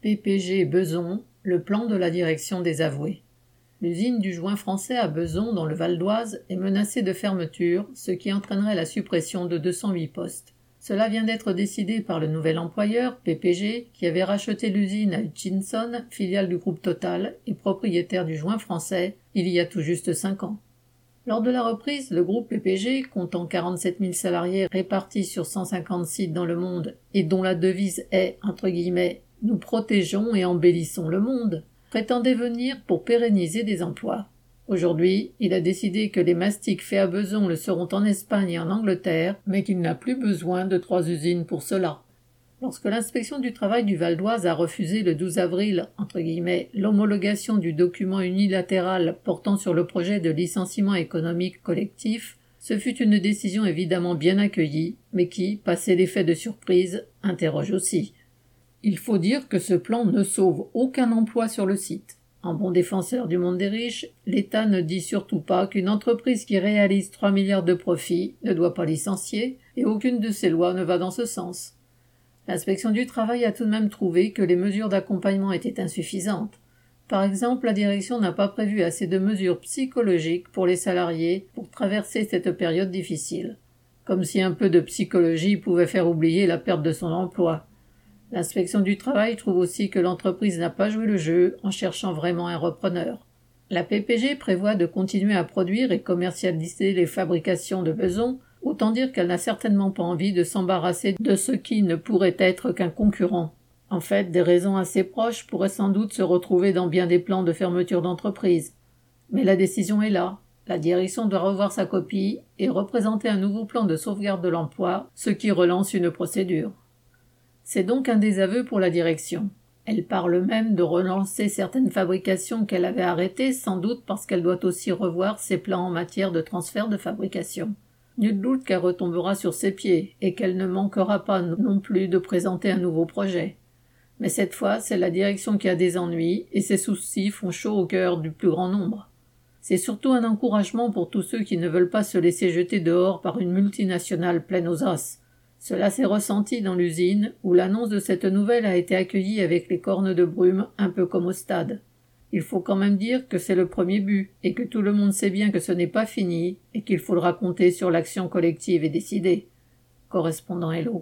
PPG Beson, le plan de la direction des avoués. L'usine du joint français à Beson, dans le Val d'Oise, est menacée de fermeture, ce qui entraînerait la suppression de 208 postes. Cela vient d'être décidé par le nouvel employeur, PPG, qui avait racheté l'usine à Hutchinson, filiale du groupe Total et propriétaire du joint français, il y a tout juste cinq ans. Lors de la reprise, le groupe PPG, comptant 47 000 salariés répartis sur 150 sites dans le monde et dont la devise est, entre guillemets, nous protégeons et embellissons le monde, prétendait venir pour pérenniser des emplois. Aujourd'hui, il a décidé que les mastiques faits à Beson le seront en Espagne et en Angleterre, mais qu'il n'a plus besoin de trois usines pour cela. Lorsque l'inspection du travail du Val d'Oise a refusé le 12 avril, entre guillemets, l'homologation du document unilatéral portant sur le projet de licenciement économique collectif, ce fut une décision évidemment bien accueillie, mais qui, passé l'effet de surprise, interroge aussi. Il faut dire que ce plan ne sauve aucun emploi sur le site. En bon défenseur du monde des riches, l'État ne dit surtout pas qu'une entreprise qui réalise 3 milliards de profits ne doit pas licencier, et aucune de ces lois ne va dans ce sens. L'inspection du travail a tout de même trouvé que les mesures d'accompagnement étaient insuffisantes. Par exemple, la direction n'a pas prévu assez de mesures psychologiques pour les salariés pour traverser cette période difficile. Comme si un peu de psychologie pouvait faire oublier la perte de son emploi. L'inspection du travail trouve aussi que l'entreprise n'a pas joué le jeu en cherchant vraiment un repreneur. La PPG prévoit de continuer à produire et commercialiser les fabrications de beson, autant dire qu'elle n'a certainement pas envie de s'embarrasser de ce qui ne pourrait être qu'un concurrent. En fait, des raisons assez proches pourraient sans doute se retrouver dans bien des plans de fermeture d'entreprise. Mais la décision est là. La direction doit revoir sa copie et représenter un nouveau plan de sauvegarde de l'emploi, ce qui relance une procédure. C'est donc un désaveu pour la direction. Elle parle même de relancer certaines fabrications qu'elle avait arrêtées, sans doute parce qu'elle doit aussi revoir ses plans en matière de transfert de fabrication. Nul doute qu'elle retombera sur ses pieds et qu'elle ne manquera pas non plus de présenter un nouveau projet. Mais cette fois, c'est la direction qui a des ennuis et ses soucis font chaud au cœur du plus grand nombre. C'est surtout un encouragement pour tous ceux qui ne veulent pas se laisser jeter dehors par une multinationale pleine aux os, cela s'est ressenti dans l'usine, où l'annonce de cette nouvelle a été accueillie avec les cornes de brume, un peu comme au stade. Il faut quand même dire que c'est le premier but, et que tout le monde sait bien que ce n'est pas fini, et qu'il faudra compter sur l'action collective et décidée. Correspondant Hello.